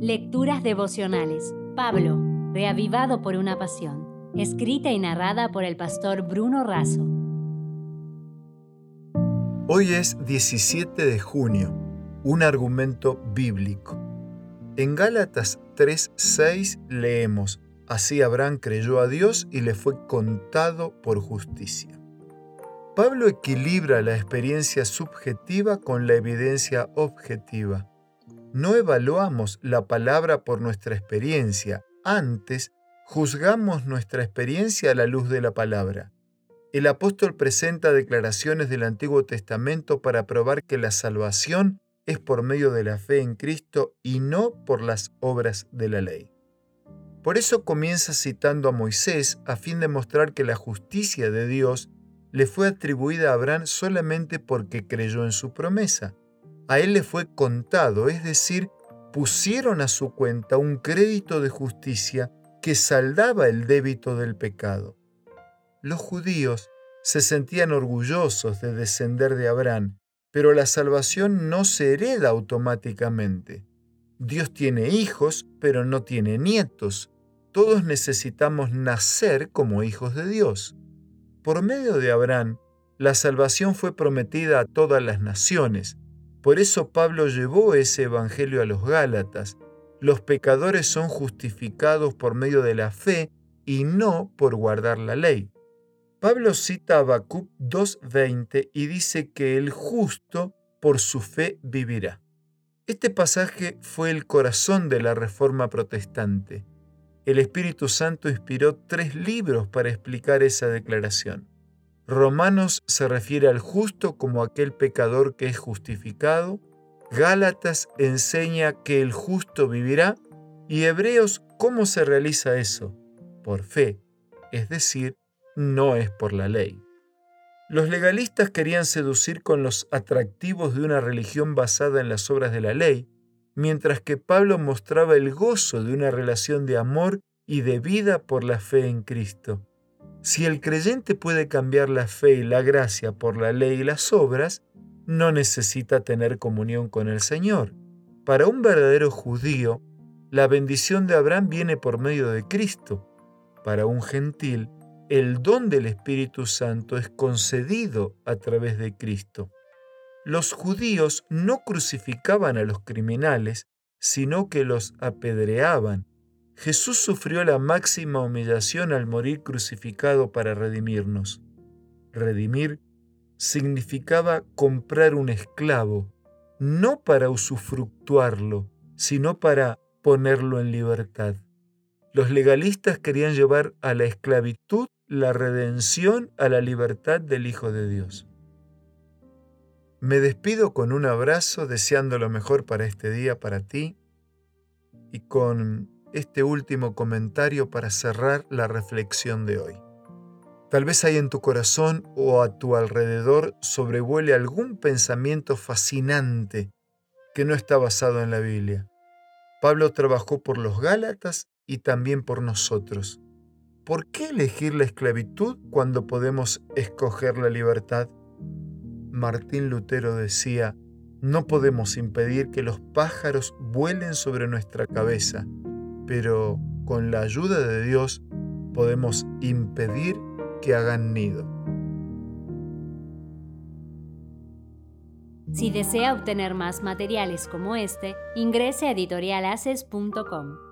Lecturas devocionales. Pablo, reavivado por una pasión. Escrita y narrada por el pastor Bruno Razo. Hoy es 17 de junio. Un argumento bíblico. En Gálatas 3:6 leemos, Así Abraham creyó a Dios y le fue contado por justicia. Pablo equilibra la experiencia subjetiva con la evidencia objetiva. No evaluamos la palabra por nuestra experiencia, antes juzgamos nuestra experiencia a la luz de la palabra. El apóstol presenta declaraciones del Antiguo Testamento para probar que la salvación es por medio de la fe en Cristo y no por las obras de la ley. Por eso comienza citando a Moisés a fin de mostrar que la justicia de Dios le fue atribuida a Abraham solamente porque creyó en su promesa. A él le fue contado, es decir, pusieron a su cuenta un crédito de justicia que saldaba el débito del pecado. Los judíos se sentían orgullosos de descender de Abraham, pero la salvación no se hereda automáticamente. Dios tiene hijos, pero no tiene nietos todos necesitamos nacer como hijos de Dios. Por medio de Abraham, la salvación fue prometida a todas las naciones. Por eso Pablo llevó ese evangelio a los Gálatas. Los pecadores son justificados por medio de la fe y no por guardar la ley. Pablo cita a Habacuc 2.20 y dice que el justo por su fe vivirá. Este pasaje fue el corazón de la reforma protestante el Espíritu Santo inspiró tres libros para explicar esa declaración. Romanos se refiere al justo como aquel pecador que es justificado, Gálatas enseña que el justo vivirá y Hebreos cómo se realiza eso, por fe, es decir, no es por la ley. Los legalistas querían seducir con los atractivos de una religión basada en las obras de la ley, mientras que Pablo mostraba el gozo de una relación de amor y de vida por la fe en Cristo. Si el creyente puede cambiar la fe y la gracia por la ley y las obras, no necesita tener comunión con el Señor. Para un verdadero judío, la bendición de Abraham viene por medio de Cristo. Para un gentil, el don del Espíritu Santo es concedido a través de Cristo los judíos no crucificaban a los criminales, sino que los apedreaban. Jesús sufrió la máxima humillación al morir crucificado para redimirnos. Redimir significaba comprar un esclavo, no para usufructuarlo, sino para ponerlo en libertad. Los legalistas querían llevar a la esclavitud la redención a la libertad del Hijo de Dios. Me despido con un abrazo deseando lo mejor para este día para ti y con este último comentario para cerrar la reflexión de hoy. Tal vez hay en tu corazón o a tu alrededor sobrevuele algún pensamiento fascinante que no está basado en la Biblia. Pablo trabajó por los Gálatas y también por nosotros. ¿Por qué elegir la esclavitud cuando podemos escoger la libertad? Martín Lutero decía, no podemos impedir que los pájaros vuelen sobre nuestra cabeza, pero con la ayuda de Dios podemos impedir que hagan nido. Si desea obtener más materiales como este, ingrese a editorialaces.com.